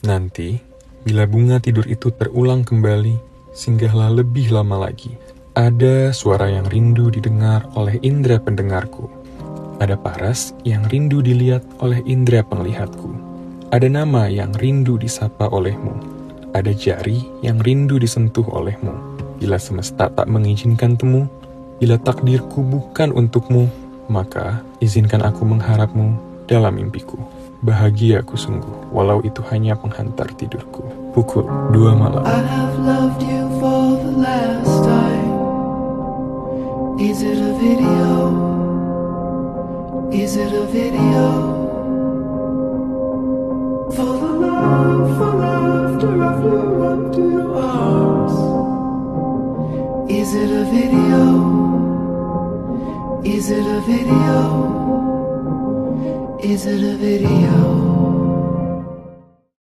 Nanti, bila bunga tidur itu terulang kembali, singgahlah lebih lama lagi. Ada suara yang rindu didengar oleh indera pendengarku. Ada paras yang rindu dilihat oleh indera penglihatku. Ada nama yang rindu disapa olehmu. Ada jari yang rindu disentuh olehmu. Bila semesta tak mengizinkan temu, bila takdirku bukan untukmu, maka izinkan aku mengharapmu dalam mimpiku. Bahagia aku sungguh, walau itu hanya penghantar tidurku. Pukul 2 malam. I have loved you for the last time. Is it a video? Is it a video? For the love, for laughter, I flew up to your arms. Is it a video? Is it a video? Is it a video?